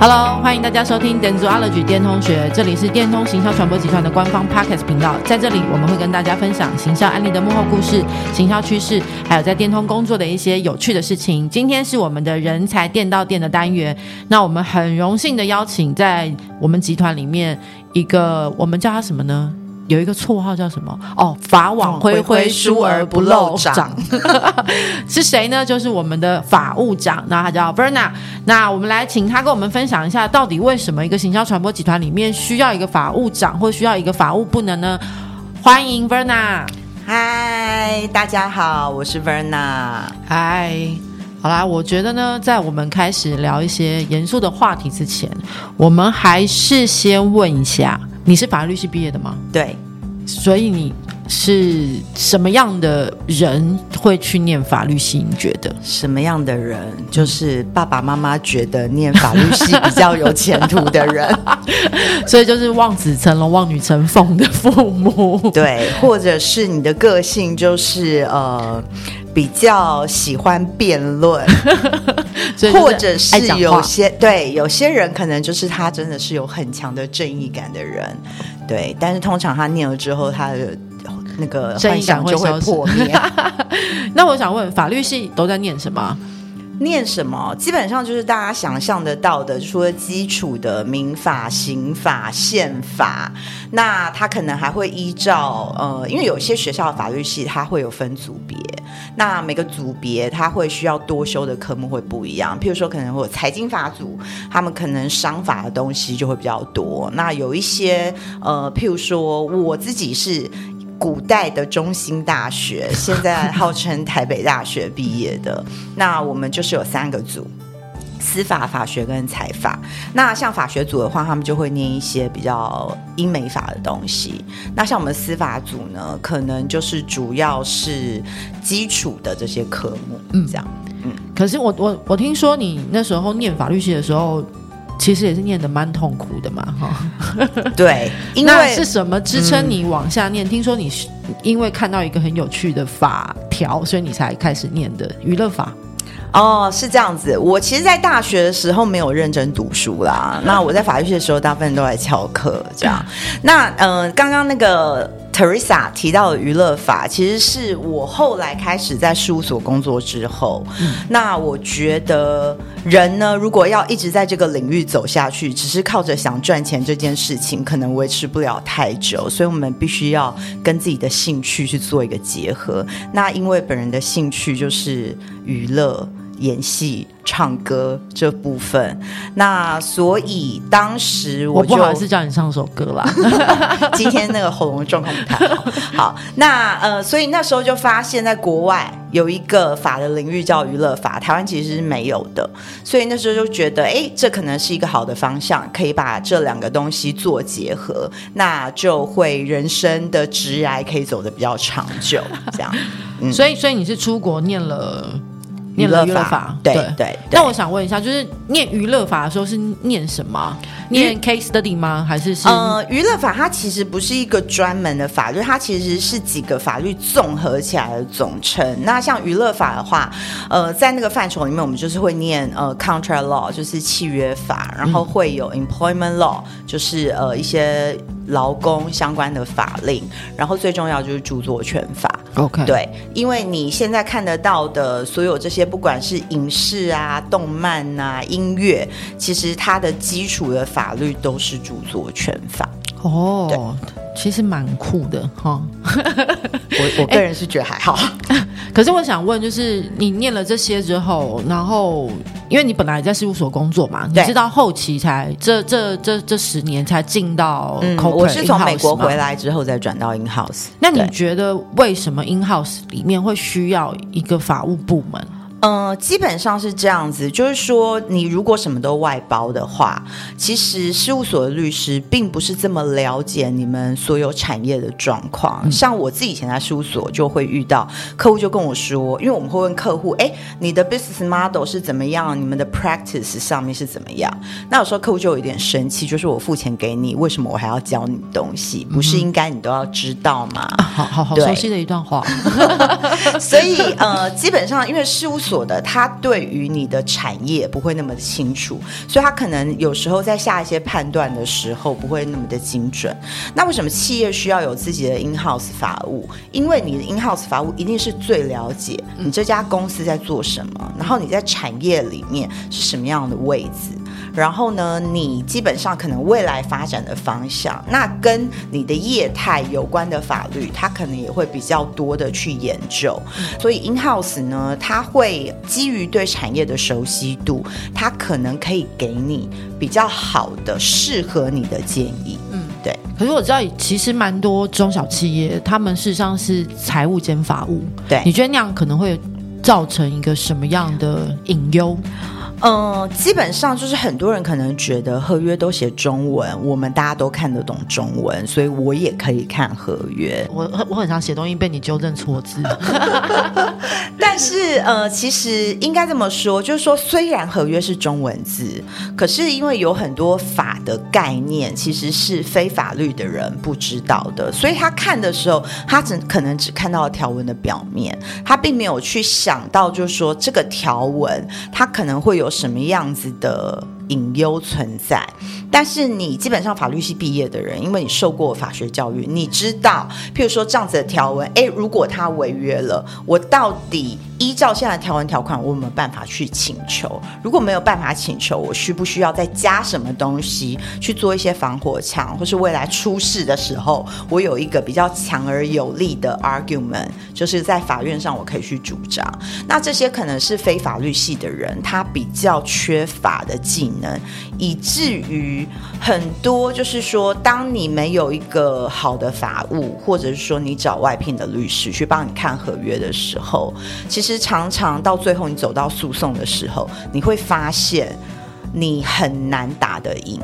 Hello，欢迎大家收听 Denzu Allergy 电通学，这里是电通行销传播集团的官方 Podcast 频道。在这里，我们会跟大家分享行销案例的幕后故事、行销趋势，还有在电通工作的一些有趣的事情。今天是我们的人才电到店的单元，那我们很荣幸的邀请在我们集团里面一个，我们叫他什么呢？有一个绰号叫什么？哦，法网恢恢，疏而不漏长，是谁呢？就是我们的法务长，那他叫 Verna。那我们来请他跟我们分享一下，到底为什么一个行销传播集团里面需要一个法务长，或需要一个法务部能呢？欢迎 Verna。嗨，大家好，我是 Verna。嗨，好啦，我觉得呢，在我们开始聊一些严肃的话题之前，我们还是先问一下。你是法律系毕业的吗？对，所以你是什么样的人会去念法律系？你觉得什么样的人？就是爸爸妈妈觉得念法律系比较有前途的人，所以就是望子成龙、望女成凤的父母。对，或者是你的个性就是呃。比较喜欢辩论，或者是有些对有些人可能就是他真的是有很强的正义感的人，对，但是通常他念了之后，他的那个幻想就会破灭。那我想问，法律系都在念什么？念什么？基本上就是大家想象得到的，除了基础的民法、刑法、宪法，那他可能还会依照呃，因为有些学校的法律系它会有分组别，那每个组别它会需要多修的科目会不一样。譬如说，可能会有财经法组，他们可能商法的东西就会比较多。那有一些呃，譬如说我自己是。古代的中兴大学，现在号称台北大学毕业的，那我们就是有三个组：司法、法学跟财法。那像法学组的话，他们就会念一些比较英美法的东西。那像我们司法组呢，可能就是主要是基础的这些科目，嗯，这样。嗯，可是我我我听说你那时候念法律系的时候。其实也是念的蛮痛苦的嘛，哈。对，因为是什么支撑你往下念？嗯、听说你是因为看到一个很有趣的法条，所以你才开始念的娱乐法。哦，是这样子。我其实，在大学的时候没有认真读书啦。那我在法律系的时候，大部分都来翘课这样。那嗯、呃，刚刚那个。Teresa 提到的娱乐法，其实是我后来开始在事务所工作之后，嗯、那我觉得人呢，如果要一直在这个领域走下去，只是靠着想赚钱这件事情，可能维持不了太久，所以我们必须要跟自己的兴趣去做一个结合。那因为本人的兴趣就是娱乐。演戏、唱歌这部分，那所以当时我，不好意思叫你唱首歌啦。今天那个喉咙状况不太好。好，那呃，所以那时候就发现，在国外有一个法的领域叫娱乐法，台湾其实是没有的。所以那时候就觉得，哎，这可能是一个好的方向，可以把这两个东西做结合，那就会人生的职涯可以走得比较长久。这样，嗯，所以，所以你是出国念了。念了娱乐法，法对对，对。那我想问一下，就是念娱乐法的时候是念什么？念 case study 吗？还是是？呃，娱乐法它其实不是一个专门的法律，它其实是几个法律综合起来的总称。那像娱乐法的话，呃，在那个范畴里面，我们就是会念呃 contract law，就是契约法，然后会有 employment law，就是呃一些劳工相关的法令，然后最重要就是著作权法。OK，对，因为你现在看得到的所有这些，不管是影视啊、动漫啊、音乐，其实它的基础的法律都是著作权法。哦，对，其实蛮酷的哈。我我个人是觉得还好。欸 可是我想问，就是你念了这些之后，然后因为你本来在事务所工作嘛，你知道后期才这这这这十年才进到，嗯，我是从美国回来之后再转到 in house。那你觉得为什么 in house 里面会需要一个法务部门？嗯、呃，基本上是这样子，就是说，你如果什么都外包的话，其实事务所的律师并不是这么了解你们所有产业的状况。嗯、像我自己以前在事务所就会遇到客户就跟我说，因为我们会问客户，哎，你的 business model 是怎么样？你们的 practice 上面是怎么样？那有时候客户就有一点生气，就是我付钱给你，为什么我还要教你东西？不是应该你都要知道吗？嗯、好好好，熟悉的一段话。所以呃，基本上因为事务所。所的，他对于你的产业不会那么清楚，所以他可能有时候在下一些判断的时候不会那么的精准。那为什么企业需要有自己的 in-house 法务？因为你的 in-house 法务一定是最了解你这家公司在做什么，然后你在产业里面是什么样的位置。然后呢，你基本上可能未来发展的方向，那跟你的业态有关的法律，它可能也会比较多的去研究。所以 in house 呢，它会基于对产业的熟悉度，它可能可以给你比较好的适合你的建议。嗯，对。可是我知道，其实蛮多中小企业，他们事实上是财务兼法务。对，你觉得那样可能会造成一个什么样的隐忧？嗯、呃，基本上就是很多人可能觉得合约都写中文，我们大家都看得懂中文，所以我也可以看合约。我我很常写东西被你纠正错字，但是呃，其实应该这么说，就是说虽然合约是中文字，可是因为有很多法的概念其实是非法律的人不知道的，所以他看的时候，他只可能只看到了条文的表面，他并没有去想到，就是说这个条文他可能会有。什么样子的隐忧存在？但是你基本上法律系毕业的人，因为你受过法学教育，你知道，譬如说这样子的条文，诶，如果他违约了，我到底依照现在的条文条款，我有没有办法去请求？如果没有办法请求，我需不需要再加什么东西去做一些防火墙，或是未来出事的时候，我有一个比较强而有力的 argument，就是在法院上我可以去主张。那这些可能是非法律系的人，他比较缺乏的技能，以至于很多就是说，当你没有一个好的法务，或者是说你找外聘的律师去帮你看合约的时候，其实。常常到最后，你走到诉讼的时候，你会发现你很难打得赢，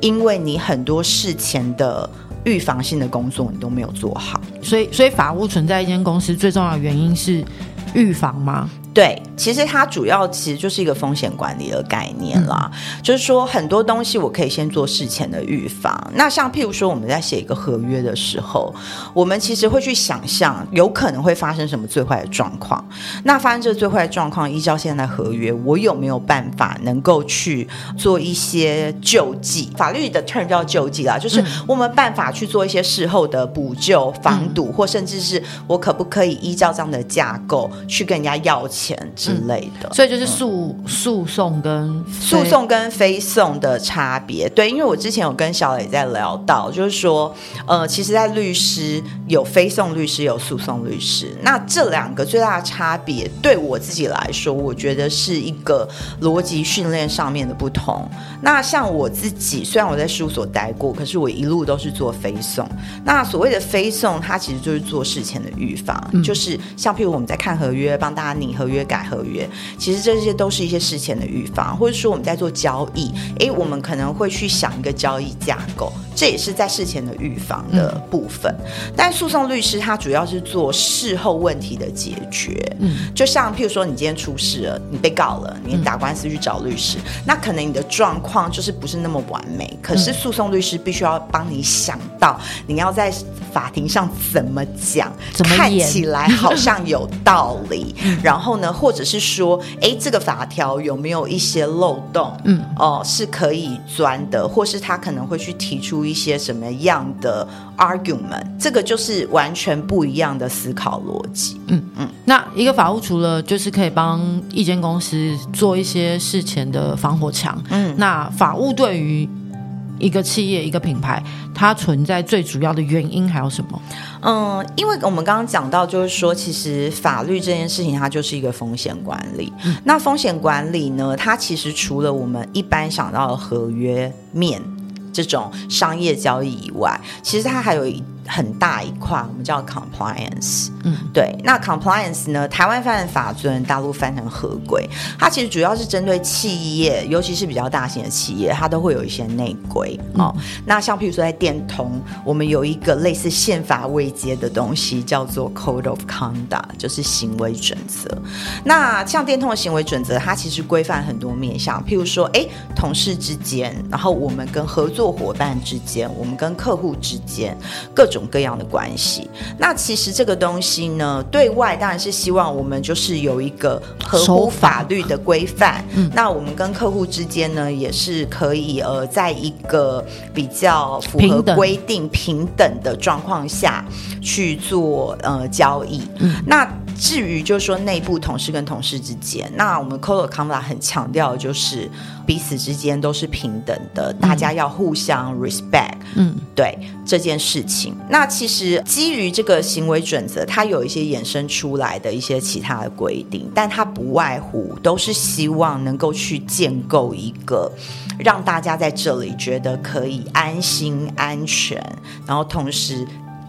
因为你很多事前的预防性的工作你都没有做好。所以，所以法务存在一间公司最重要的原因是预防吗？对，其实它主要其实就是一个风险管理的概念啦，嗯、就是说很多东西我可以先做事前的预防。那像譬如说我们在写一个合约的时候，我们其实会去想象有可能会发生什么最坏的状况。那发生这个最坏的状况，依照现在的合约，我有没有办法能够去做一些救济？法律的 term 叫救济啦，就是我们办法去做一些事后的补救、防堵，嗯、或甚至是我可不可以依照这样的架构去跟人家要钱？钱之类的，嗯、所以就是诉诉讼跟诉讼跟非讼的差别。对，因为我之前有跟小磊在聊到，就是说，呃，其实，在律师有非讼律师，有诉讼律师，那这两个最大的差别，对我自己来说，我觉得是一个逻辑训练上面的不同。那像我自己，虽然我在事务所待过，可是我一路都是做非讼。那所谓的非讼，它其实就是做事前的预防，嗯、就是像譬如我们在看合约，帮大家拟合约。约改合约，其实这些都是一些事前的预防，或者说我们在做交易，诶，我们可能会去想一个交易架构，这也是在事前的预防的部分。嗯、但诉讼律师他主要是做事后问题的解决，嗯，就像譬如说你今天出事了，你被告了，你打官司去找律师，嗯、那可能你的状况就是不是那么完美，可是诉讼律师必须要帮你想到你要在法庭上怎么讲，怎么看起来好像有道理，然后呢？或者是说，哎，这个法条有没有一些漏洞？嗯，哦，是可以钻的，或是他可能会去提出一些什么样的 argument？这个就是完全不一样的思考逻辑。嗯嗯，那一个法务除了就是可以帮一间公司做一些事前的防火墙，嗯，那法务对于一个企业、一个品牌，它存在最主要的原因还有什么？嗯，因为我们刚刚讲到，就是说，其实法律这件事情，它就是一个风险管理。那风险管理呢，它其实除了我们一般想到的合约面这种商业交易以外，其实它还有一。很大一块，我们叫 compliance。嗯，对。那 compliance 呢？台湾翻成法遵，大陆翻成合规。它其实主要是针对企业，尤其是比较大型的企业，它都会有一些内规哦。嗯、那像譬如说在电通，我们有一个类似宪法未接的东西，叫做 Code of Conduct，就是行为准则。那像电通的行为准则，它其实规范很多面向，譬如说，哎，同事之间，然后我们跟合作伙伴之间，我们跟客户之间，各种。种各样的关系。那其实这个东西呢，对外当然是希望我们就是有一个合乎法律的规范。嗯，那我们跟客户之间呢，也是可以呃，在一个比较符合规定、平等的状况下去做呃交易。嗯，那。至于就是说内部同事跟同事之间，那我们 Code of Conduct 很强调的就是彼此之间都是平等的，嗯、大家要互相 respect。嗯，对这件事情，那其实基于这个行为准则，它有一些衍生出来的一些其他的规定，但它不外乎都是希望能够去建构一个让大家在这里觉得可以安心安全，然后同时。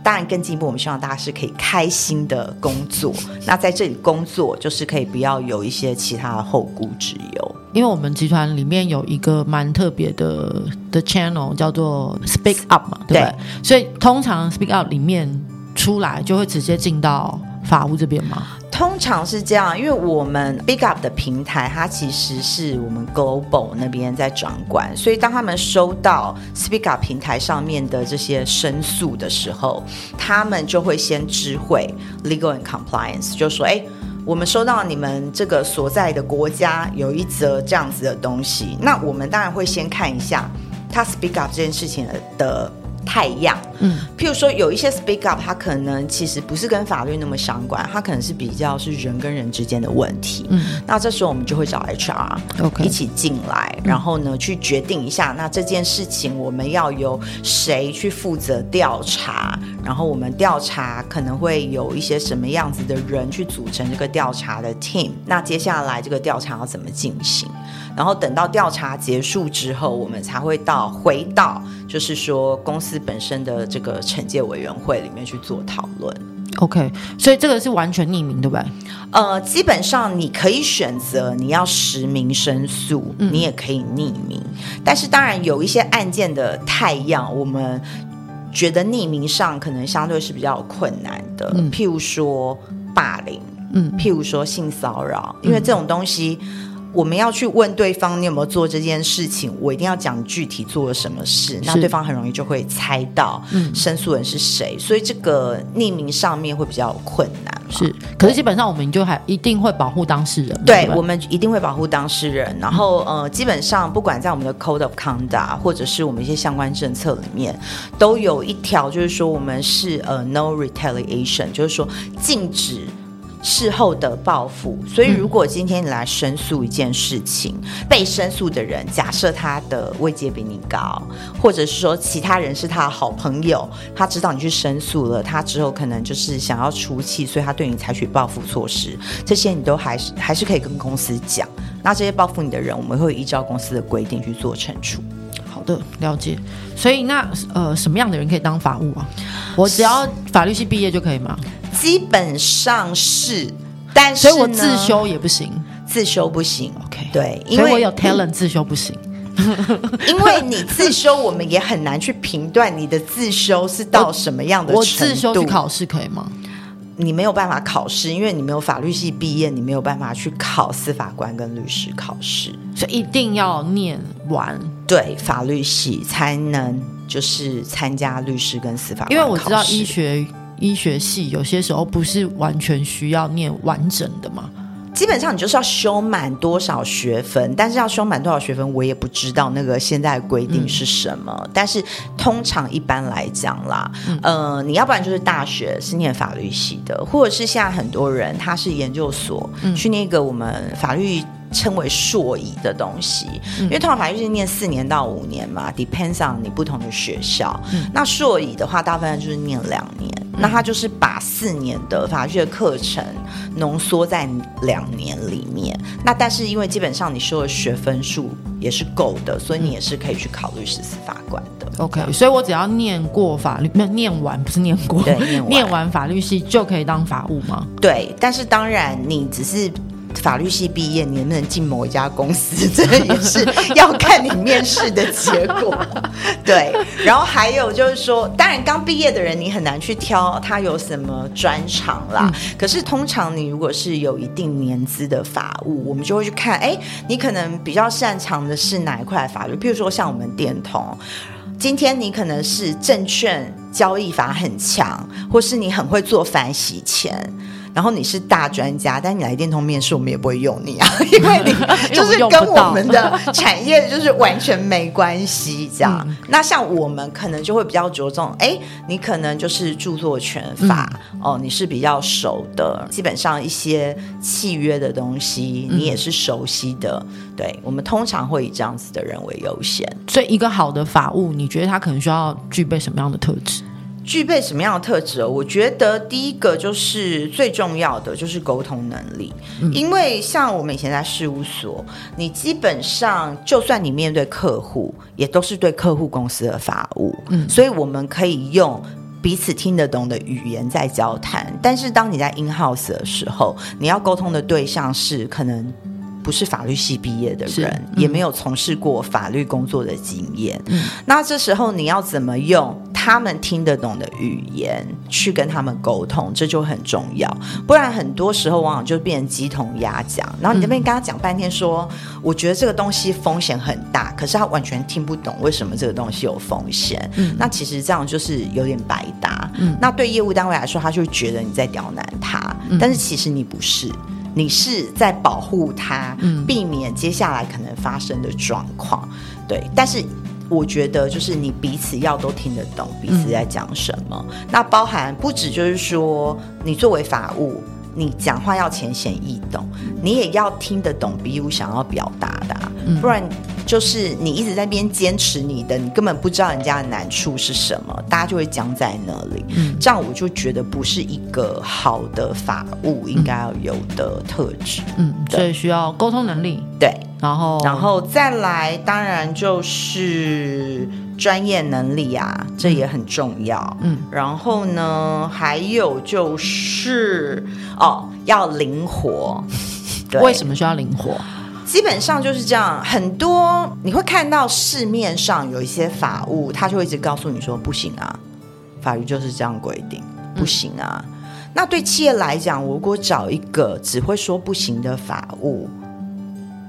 当然，更进一步，我们希望大家是可以开心的工作。那在这里工作，就是可以不要有一些其他的后顾之忧。因为我们集团里面有一个蛮特别的的 channel，叫做 Speak Up 嘛，对不对？对。所以通常 Speak Up 里面出来就会直接进到法务这边吗？通常是这样，因为我们 Speak Up 的平台，它其实是我们 Global 那边在掌管，所以当他们收到 Speak Up 平台上面的这些申诉的时候，他们就会先知会 Legal and Compliance，就说：“哎，我们收到你们这个所在的国家有一则这样子的东西，那我们当然会先看一下他 Speak Up 这件事情的。”太阳，嗯，譬如说有一些 speak up，它可能其实不是跟法律那么相关，它可能是比较是人跟人之间的问题，嗯，那这时候我们就会找 HR，OK，一起进来，然后呢去决定一下，那这件事情我们要由谁去负责调查，然后我们调查可能会有一些什么样子的人去组成这个调查的 team，那接下来这个调查要怎么进行？然后等到调查结束之后，我们才会到回到，就是说公司本身的这个惩戒委员会里面去做讨论。OK，所以这个是完全匿名，对不对？呃，基本上你可以选择你要实名申诉，嗯、你也可以匿名。但是当然有一些案件的太样，我们觉得匿名上可能相对是比较困难的。嗯、譬如说霸凌，嗯，譬如说性骚扰，因为这种东西。我们要去问对方，你有没有做这件事情？我一定要讲具体做了什么事，那对方很容易就会猜到申诉人是谁，嗯、所以这个匿名上面会比较困难。是，可是基本上我们就还一定会保护当事人。对，对我们一定会保护当事人。然后呃，基本上不管在我们的 Code of Conduct 或者是我们一些相关政策里面，都有一条就是说我们是呃 No Retaliation，就是说禁止。事后的报复，所以如果今天你来申诉一件事情，嗯、被申诉的人假设他的位阶比你高，或者是说其他人是他的好朋友，他知道你去申诉了，他之后可能就是想要出气，所以他对你采取报复措施，这些你都还是还是可以跟公司讲。那这些报复你的人，我们会依照公司的规定去做惩处。好的，了解。所以那呃，什么样的人可以当法务啊？我只要法律系毕业就可以吗？基本上是，但是所以我自修也不行，自修不行。OK，对，因为我有 talent，自修不行。因为你自修，我们也很难去评断你的自修是到什么样的程度。我自修去考试可以吗？你没有办法考试，因为你没有法律系毕业，你没有办法去考司法官跟律师考试，所以一定要念完对法律系才能就是参加律师跟司法官。因为我知道医学。医学系有些时候不是完全需要念完整的嘛，基本上你就是要修满多少学分，但是要修满多少学分，我也不知道那个现在规定是什么。嗯、但是通常一般来讲啦，嗯、呃，你要不然就是大学是念法律系的，或者是现在很多人他是研究所、嗯、去那个我们法律。称为硕乙的东西，因为通常法律是念四年到五年嘛，depends on 你不同的学校。嗯、那硕乙的话，大部分就是念两年，嗯、那他就是把四年的法律的课程浓缩在两年里面。那但是因为基本上你修的学分数也是够的，所以你也是可以去考律师、司法官的。OK，所以我只要念过法律，没有念完不是念过，对，念完，念完法律系就可以当法务吗？对，但是当然你只是。法律系毕业，你能不能进某一家公司？这个也是要看你面试的结果。对，然后还有就是说，当然刚毕业的人，你很难去挑他有什么专长啦。嗯、可是通常你如果是有一定年资的法务，我们就会去看，哎，你可能比较擅长的是哪一块法律？譬如说像我们电通。今天你可能是证券交易法很强，或是你很会做反洗钱。然后你是大专家，但你来电通面试，我们也不会用你啊，因为你就是跟我们的 产业就是完全没关系。这样，嗯、那像我们可能就会比较着重，哎，你可能就是著作权法、嗯、哦，你是比较熟的，基本上一些契约的东西你也是熟悉的。嗯、对，我们通常会以这样子的人为优先。所以，一个好的法务，你觉得他可能需要具备什么样的特质？具备什么样的特质？我觉得第一个就是最重要的就是沟通能力，嗯、因为像我们以前在事务所，你基本上就算你面对客户，也都是对客户公司的法务，嗯，所以我们可以用彼此听得懂的语言在交谈。但是当你在 in house 的时候，你要沟通的对象是可能。不是法律系毕业的人，嗯、也没有从事过法律工作的经验。嗯、那这时候你要怎么用他们听得懂的语言去跟他们沟通，这就很重要。不然很多时候往往就变成鸡同鸭讲，然后你这边跟他讲半天说，嗯、我觉得这个东西风险很大，可是他完全听不懂为什么这个东西有风险。嗯、那其实这样就是有点白搭。嗯、那对业务单位来说，他就觉得你在刁难他，嗯、但是其实你不是。你是在保护他，避免接下来可能发生的状况，嗯、对。但是我觉得，就是你彼此要都听得懂彼此在讲什么。嗯、那包含不止就是说，你作为法务，你讲话要浅显易懂，你也要听得懂比如想要表达的、啊，嗯、不然。就是你一直在边坚持你的，你根本不知道人家的难处是什么，大家就会僵在那里。嗯，这样我就觉得不是一个好的法务应该要有的特质。嗯，所以需要沟通能力。对，然后然后再来，当然就是专业能力啊，这也很重要。嗯，然后呢，还有就是哦，要灵活。对，为什么需要灵活？基本上就是这样，很多你会看到市面上有一些法务，他就会一直告诉你说不行啊，法律就是这样规定，不行啊。嗯、那对企业来讲，我如果找一个只会说不行的法务。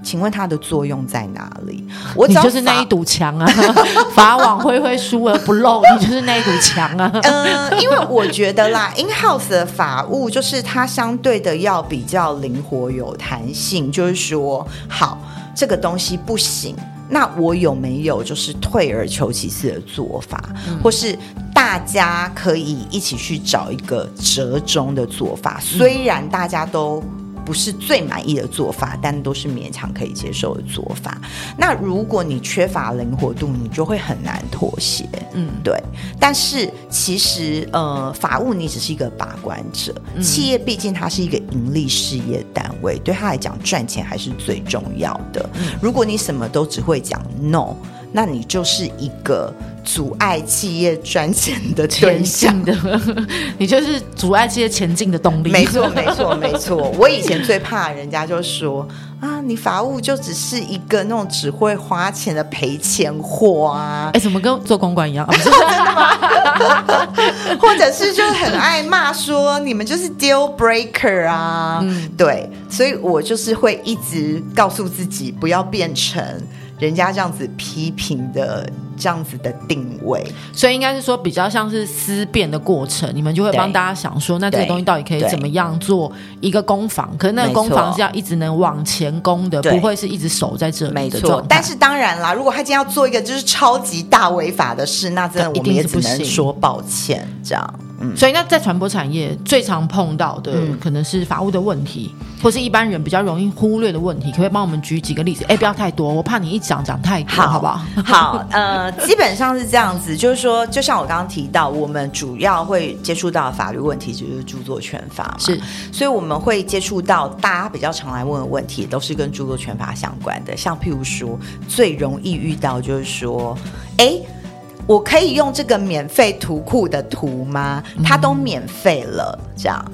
请问它的作用在哪里？我你就是那一堵墙啊！法网恢恢，疏而不漏，你就是那一堵墙啊！嗯、呃，因为我觉得啦，in house 的法务就是它相对的要比较灵活有弹性，就是说，好，这个东西不行，那我有没有就是退而求其次的做法，嗯、或是大家可以一起去找一个折中的做法？虽然大家都。不是最满意的做法，但都是勉强可以接受的做法。那如果你缺乏灵活度，你就会很难妥协。嗯，对。但是其实，呃，法务你只是一个把关者，嗯、企业毕竟它是一个盈利事业单位，对他来讲赚钱还是最重要的。嗯、如果你什么都只会讲 no，那你就是一个。阻碍企业赚钱的对象的，你就是阻碍企业前进的动力。没错，没错，没错。我以前最怕人家就说啊，你法务就只是一个那种只会花钱的赔钱货啊！哎，怎么跟做公关一样？真的吗或者是就很爱骂说你们就是 deal breaker 啊？嗯，对，所以我就是会一直告诉自己不要变成。人家这样子批评的这样子的定位，所以应该是说比较像是思辨的过程，你们就会帮大家想说，那这个东西到底可以怎么样做一个攻防？可是那个攻防是要一直能往前攻的，不会是一直守在这里的。没错，但是当然啦，如果他今天要做一个就是超级大违法的事，那真的我们也只能说抱歉这样。嗯，所以那在传播产业最常碰到的可能是法务的问题，嗯、或是一般人比较容易忽略的问题，可不可以帮我们举几个例子？哎，不要太多，我怕你一讲讲太多，好，好不好？好，呃，基本上是这样子，就是说，就像我刚刚提到，我们主要会接触到的法律问题就是著作权法嘛，是，所以我们会接触到大家比较常来问的问题，都是跟著作权法相关的，像譬如说，最容易遇到就是说，哎。我可以用这个免费图库的图吗？它都免费了，这样。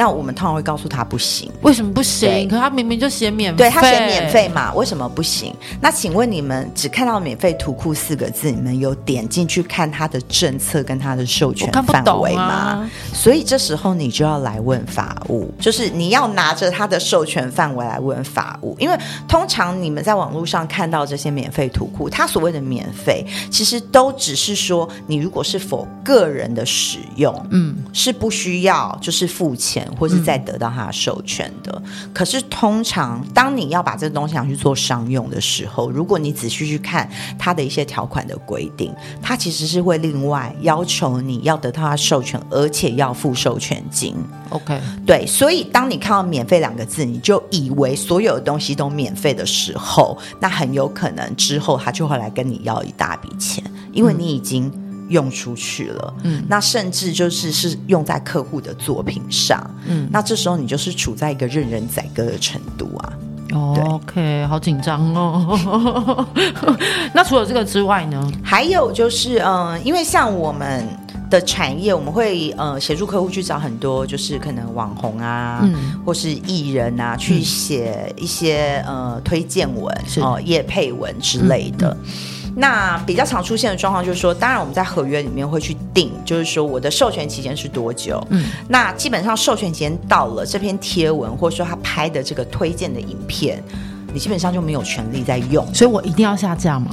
那我们通常会告诉他不行。为什么不行？可他明明就写免费，对他写免费嘛，为什么不行？那请问你们只看到免费图库四个字，你们有点进去看他的政策跟他的授权范围吗？啊、所以这时候你就要来问法务，就是你要拿着他的授权范围来问法务，因为通常你们在网络上看到这些免费图库，他所谓的免费，其实都只是说你如果是否个人的使用，嗯，是不需要就是付钱或是再得到他的授权的。嗯、可是通常当你要把这个东西想去做商用的时候，如果你仔细去看它的一些条款的规定，它其实是会另外要求你要得到他授权，而且要付授权金。OK，对，所以当你看到“免费”两个字，你就以为所有的东西都免费的时候，那很有可能之后他就会来跟你要一大笔钱，因为你已经用出去了。嗯，那甚至就是是用在客户的作品上。嗯，那这时候你就是处在一个任人宰割的程度啊。哦，OK，好紧张哦。那除了这个之外呢？还有就是，嗯、呃，因为像我们。的产业，我们会呃协助客户去找很多，就是可能网红啊，嗯、或是艺人啊，去写一些呃推荐文哦、业、呃、配文之类的。那比较常出现的状况就是说，当然我们在合约里面会去定，就是说我的授权期间是多久。嗯，那基本上授权期间到了，这篇贴文或者说他拍的这个推荐的影片，你基本上就没有权利再用，所以我一定要下架吗？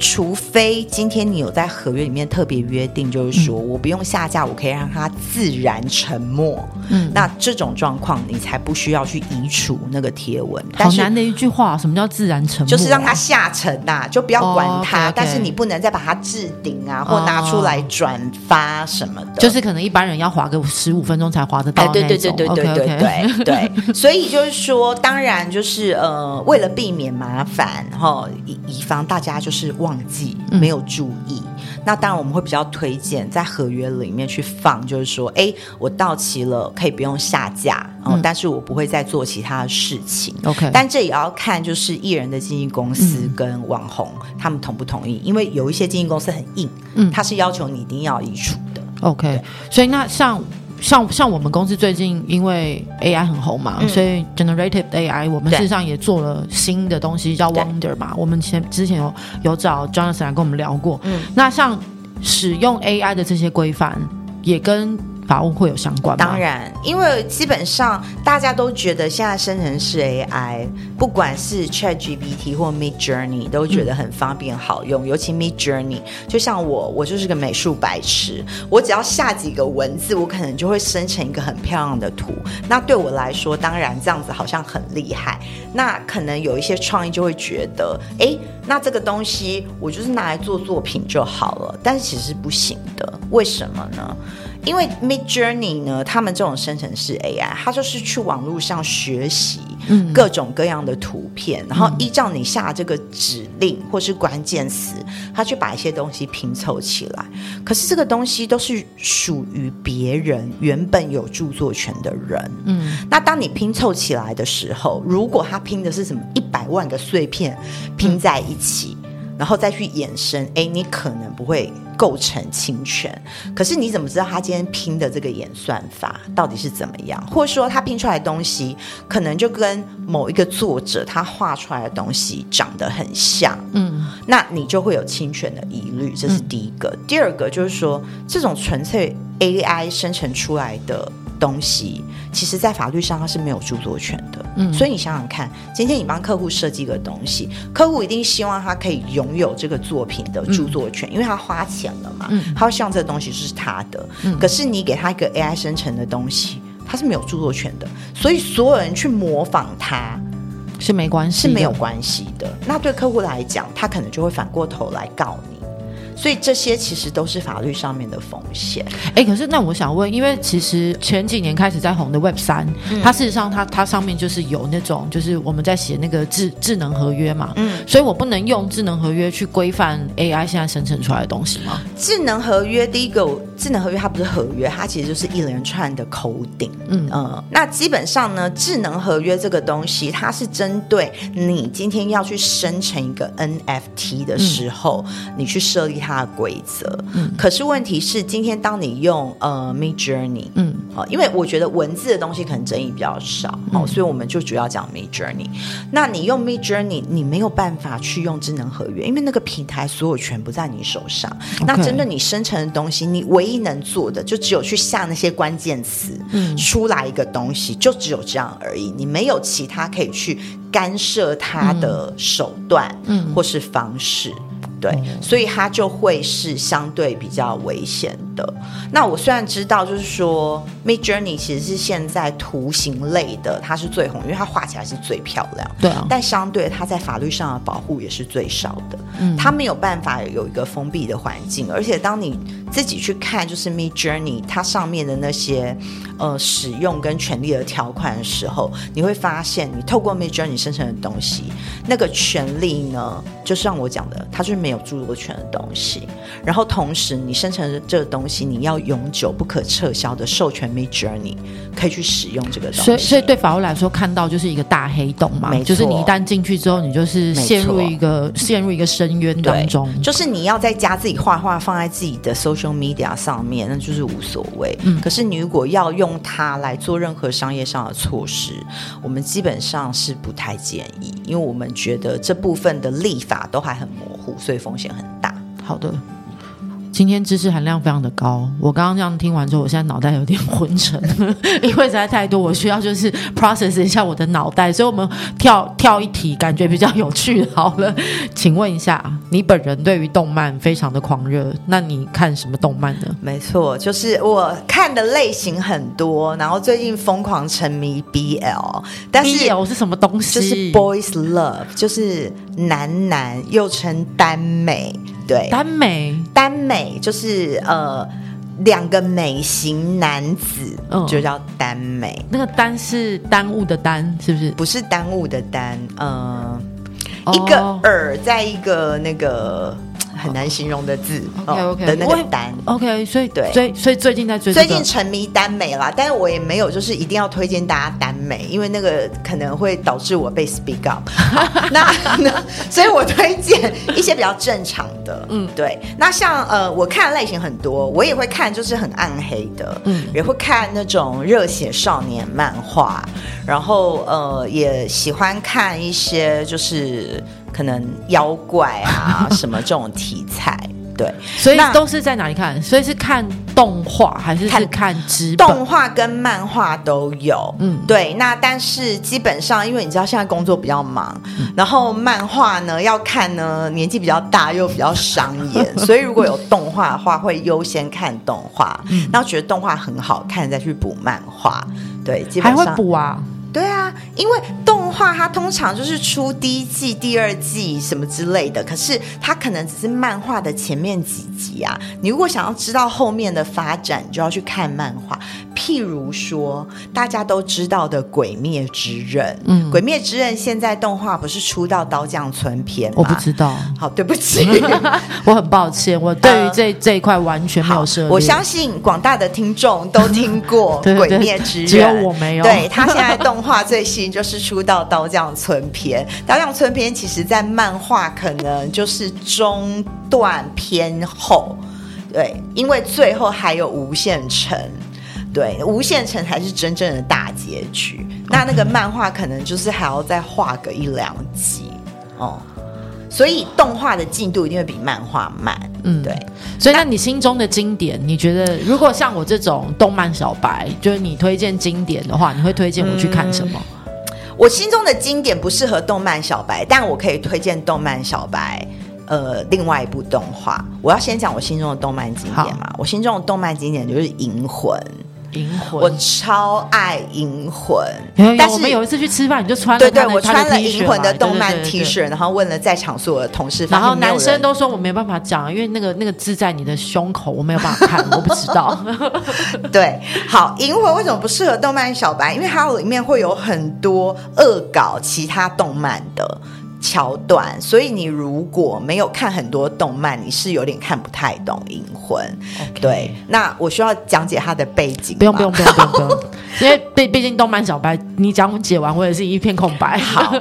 除非今天你有在合约里面特别约定，就是说我不用下架，我可以让它自然沉默。嗯，那这种状况你才不需要去移除那个贴文。好难的一句话，什么叫自然沉没？就是让它下沉呐，就不要管它。但是你不能再把它置顶啊，或拿出来转发什么的。就是可能一般人要划个十五分钟才划得到。对对对对对对对对对。所以就是说，当然就是呃，为了避免麻烦，然后以以防大家就是忘。忘记没有注意，嗯、那当然我们会比较推荐在合约里面去放，就是说，哎，我到期了可以不用下架，嗯，但是我不会再做其他的事情。OK，但这也要看就是艺人的经纪公司跟网红、嗯、他们同不同意，因为有一些经纪公司很硬，嗯，他是要求你一定要移除的。OK，所以那像。像像我们公司最近因为 AI 很红嘛，嗯、所以 Generative AI 我们事实上也做了新的东西叫 Wonder 嘛。我们前之前有有找 Jonathan 来跟我们聊过。嗯，那像使用 AI 的这些规范也跟。法务会有相关吗？当然，因为基本上大家都觉得现在生成式 AI，不管是 ChatGPT 或 Midjourney，都觉得很方便好用。嗯、尤其 Midjourney，就像我，我就是个美术白痴，我只要下几个文字，我可能就会生成一个很漂亮的图。那对我来说，当然这样子好像很厉害。那可能有一些创意就会觉得，哎，那这个东西我就是拿来做作品就好了。但是其实不行的，为什么呢？因为 Midjourney 呢，他们这种生成式 AI，它就是去网络上学习各种各样的图片，嗯、然后依照你下这个指令或是关键词，它去把一些东西拼凑起来。可是这个东西都是属于别人原本有著作权的人。嗯，那当你拼凑起来的时候，如果他拼的是什么一百万个碎片拼在一起，嗯、然后再去衍生，哎，你可能不会。构成侵权，可是你怎么知道他今天拼的这个演算法到底是怎么样？或者说他拼出来的东西可能就跟某一个作者他画出来的东西长得很像，嗯，那你就会有侵权的疑虑，这是第一个。嗯、第二个就是说，这种纯粹 AI 生成出来的。东西其实，在法律上它是没有著作权的，嗯，所以你想想看，今天你帮客户设计一个东西，客户一定希望他可以拥有这个作品的著作权，嗯、因为他花钱了嘛，嗯，他会希望这个东西是他的，嗯，可是你给他一个 AI 生成的东西，他是没有著作权的，所以所有人去模仿他是没关系，是没有关系的。那对客户来讲，他可能就会反过头来告你。所以这些其实都是法律上面的风险。哎，可是那我想问，因为其实前几年开始在红的 Web 三，嗯，它事实上它它上面就是有那种，就是我们在写那个智智能合约嘛。嗯，所以我不能用智能合约去规范 AI 现在生成出来的东西吗？智能合约第一个，智能合约它不是合约，它其实就是一连串的 coding。嗯嗯，呃，那基本上呢，智能合约这个东西，它是针对你今天要去生成一个 NFT 的时候，嗯，你去设立它。它的规则。嗯，可是问题是，今天当你用呃 Midjourney，嗯，哦，因为我觉得文字的东西可能争议比较少，嗯、哦，所以我们就主要讲 Midjourney。那你用 Midjourney，你没有办法去用智能合约，因为那个平台所有权不在你手上。那针对你生成的东西，你唯一能做的就只有去下那些关键词，嗯，出来一个东西，就只有这样而已。你没有其他可以去干涉它的手段，嗯，或是方式。对，所以它就会是相对比较危险的。那我虽然知道，就是说，Midjourney 其实是现在图形类的，它是最红，因为它画起来是最漂亮。对啊。但相对它在法律上的保护也是最少的。嗯。它没有办法有一个封闭的环境，而且当你自己去看，就是 Midjourney 它上面的那些呃使用跟权利的条款的时候，你会发现，你透过 Midjourney 生成的东西，那个权利呢，就像我讲的，它就是没有著作权的东西，然后同时你生成的这个东西，你要永久不可撤销的授权 Midjourney 可以去使用这个东西。所以，所以对法务来说，看到就是一个大黑洞嘛，就是你一旦进去之后，你就是陷入一个陷入一个深渊当中。就是你要在家自己画画，放在自己的 social media 上面，那就是无所谓。嗯，可是你如果要用它来做任何商业上的措施，我们基本上是不太建议，因为我们觉得这部分的立法都还很模糊，所以。风险很大。好的。今天知识含量非常的高，我刚刚这样听完之后，我现在脑袋有点昏沉，因为实在太多，我需要就是 process 一下我的脑袋，所以我们跳跳一题，感觉比较有趣。好了，请问一下，你本人对于动漫非常的狂热，那你看什么动漫呢？没错，就是我看的类型很多，然后最近疯狂沉迷 BL，但是 BL 是什么东西？就是 boys love，就是男男又称耽美。对，耽美，耽美就是呃，两个美型男子，嗯，就叫耽美。那个耽是耽误的耽，是不是？不是耽误的耽，呃，哦、一个耳在一个那个。很难形容的字，OK OK 的那个单，OK，所以对，所以所以最近在追，最近沉迷耽美啦，但是我也没有就是一定要推荐大家耽美，因为那个可能会导致我被 speak up。那那，所以我推荐一些比较正常的，嗯，对。那像呃，我看的类型很多，我也会看就是很暗黑的，嗯，也会看那种热血少年漫画，然后呃，也喜欢看一些就是。可能妖怪啊什么这种题材，对，所以都是在哪里看？所以是看动画还是是看纸本？动画跟漫画都有，嗯，对。那但是基本上，因为你知道现在工作比较忙，嗯、然后漫画呢要看呢，年纪比较大又比较伤眼，所以如果有动画的话，会优先看动画，嗯、然后觉得动画很好看再去补漫画，对，基本上还会补啊。对啊，因为动画它通常就是出第一季、第二季什么之类的，可是它可能只是漫画的前面几集啊。你如果想要知道后面的发展，你就要去看漫画。譬如说，大家都知道的《鬼灭之刃》，嗯，《鬼灭之刃》现在动画不是出到刀匠村篇吗？我不知道，好，对不起，我很抱歉，我对于这、呃、这一块完全没有涉猎。我相信广大的听众都听过 《鬼灭之刃》，只有我没有。对，他现在动画最新就是出到刀匠村篇，刀匠村篇其实在漫画可能就是中段偏后，对，因为最后还有无限城。对，无限城才是真正的大结局。那那个漫画可能就是还要再画个一两集哦，所以动画的进度一定会比漫画慢。嗯，对。所以那你心中的经典，你觉得如果像我这种动漫小白，就是你推荐经典的话，你会推荐我去看什么？嗯，我心中的经典不适合动漫小白，但我可以推荐动漫小白。呃，另外一部动画，我要先讲我心中的动漫经典嘛。我心中的动漫经典就是《银魂》。银魂，我超爱银魂。但是我们有一次去吃饭，你就穿了对对，我穿了银魂的动漫 T 恤，然后问了在场所有的同事，然后男生都说我没办法讲，因为那个那个字在你的胸口，我没有办法看，我不知道。对，好，银魂为什么不适合动漫小白？因为它里面会有很多恶搞其他动漫的。桥段，所以你如果没有看很多动漫，你是有点看不太懂《银魂》。对，那我需要讲解它的背景。不用，不用，不用，不用，不用，因为毕毕竟动漫小白，你讲解完我也是一片空白。好，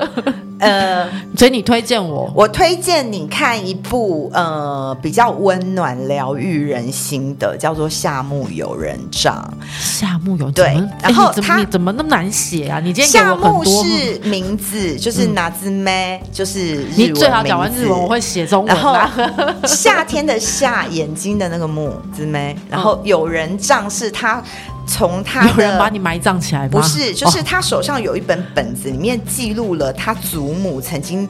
呃，所以你推荐我，我推荐你看一部呃比较温暖、疗愈人心的，叫做《夏目友人帐》。夏目友对，然后他你怎么那么难写啊？你今天夏目是名字，就是拿字妹，就是。你最好讲完日文，我会写中文。然后夏天的夏，眼睛的那个目字妹，然后友人帐是他。从他有人把你埋葬起来吗？不是，就是他手上有一本本子，里面记录了他祖母曾经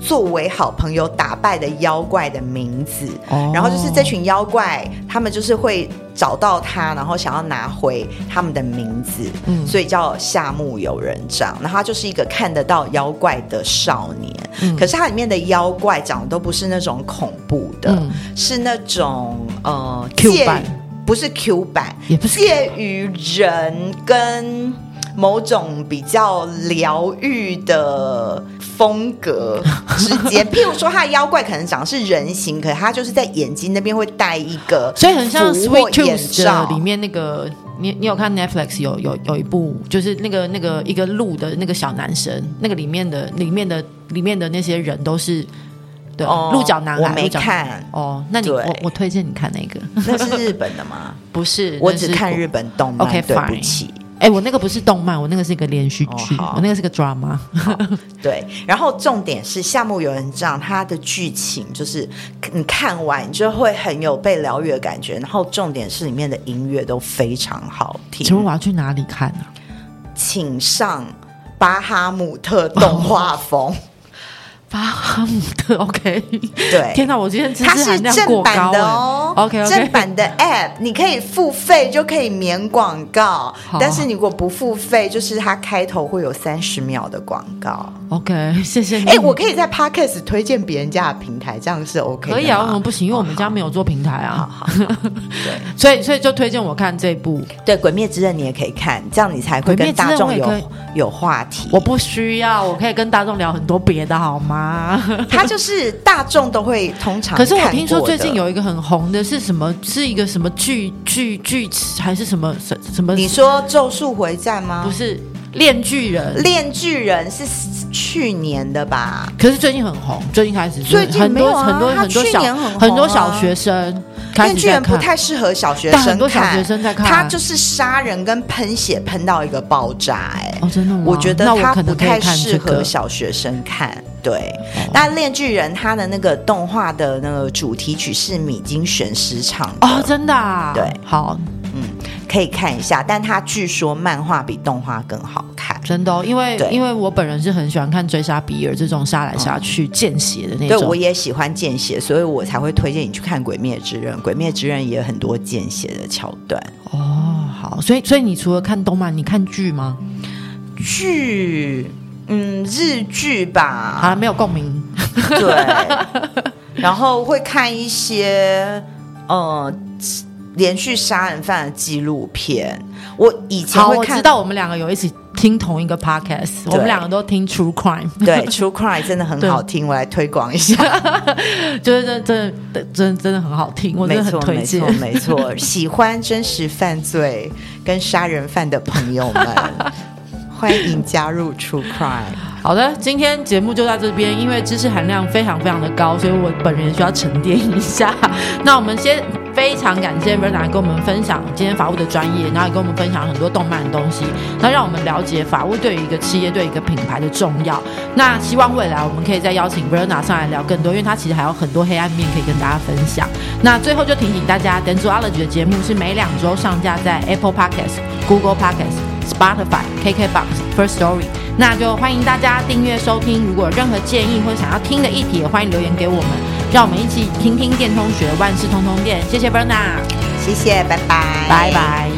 作为好朋友打败的妖怪的名字。哦，然后就是这群妖怪，他们就是会找到他，然后想要拿回他们的名字。嗯，所以叫夏目友人帐。然后他就是一个看得到妖怪的少年。嗯，可是他里面的妖怪长得都不是那种恐怖的，嗯，是那种呃 Q 版。不是 Q 版，也不是介于人跟某种比较疗愈的风格之间。譬如说，他的妖怪可能长的是人形，可是他就是在眼睛那边会戴一个，所以很像 Sweet Tooth 的里面那个。你你有看 Netflix 有有有一部，就是那个那个一个鹿的那个小男生，那个里面的里面的里面的那些人都是。哦，鹿角男孩我没看哦，那你我我推荐你看那个，那是日本的吗？不是，我只看日本动漫。OK，对不起，哎，我那个不是动漫，我那个是一个连续剧，我那个是个 drama。对，然后重点是夏目友人帐，它的剧情就是你看完你就会很有被疗愈的感觉，然后重点是里面的音乐都非常好听。请问我要去哪里看啊？请上巴哈姆特动画疯。巴哈姆特，OK，对，天哪，我今天知识含量过高，它是正版的哦，OK，正版的 App，你可以付费就可以免广告，但是你如果不付费，就是它开头会有三十秒的广告，OK，谢谢你。哎，我可以在 Podcast 推荐别人家的平台，这样是 OK，可以啊，为什么不行？因为我们家没有做平台啊，好好，对，所以所以就推荐我看这部，对，《鬼灭之刃》你也可以看，这样你才会跟大众有有话题。我不需要，我可以跟大众聊很多别的，好吗？啊，他就是大众都会通常。可是我听说最近有一个很红的是什么？是一个什么剧剧剧还是什么什什么？你说《咒术回战》吗？不是，《链巨人》。《链巨人》是去年的吧？可是最近很红，最近开始最近很多很多很多小很多小学生。链巨人不太适合小学生看，很多小学生在看。他就是杀人跟喷血喷到一个爆炸，哎，哦，真的吗？我觉得他不太适合小学生看。对，那《炼巨人》他的那个动画的那个主题曲是米津玄师唱的哦，真的啊？对，好，嗯，可以看一下。但他据说漫画比动画更好看，真的哦。因为因为我本人是很喜欢看追杀比尔这种杀来杀去见血的那种，对，我也喜欢见血，所以我才会推荐你去看《鬼灭之刃》。《鬼灭之刃》也有很多见血的桥段哦。好，所以所以你除了看动漫，你看剧吗？剧。嗯，日剧吧，好、啊、没有共鸣。对，然后会看一些呃连续杀人犯的纪录片。我以前会看，我知道我们两个有一起听同一个 podcast，我们两个都听 True Crime。对，True Crime 真的很 好听，我来推广一下。就是真真真真的很好听，我真的很推荐。没错，没错，喜欢真实犯罪跟杀人犯的朋友们。欢迎加入 True Crime。好的，今天节目就到这边，因为知识含量非常非常的高，所以我本人需要沉淀一下。那我们先非常感谢 Verna 跟我们分享今天法务的专业，然后也跟我们分享很多动漫的东西，那让我们了解法务对于一个企业、对一个品牌的重要。那希望未来我们可以再邀请 Verna 上来聊更多，因为他其实还有很多黑暗面可以跟大家分享。那最后就提醒大家，Denzology 的节目是每两周上架在 Apple Podcast、Google Podcast。Spotify、KKBox、First Story，那就欢迎大家订阅收听。如果有任何建议或者想要听的议题，也欢迎留言给我们，让我们一起听听电通学万事通通电。谢谢 Berna，谢谢，拜拜，拜拜。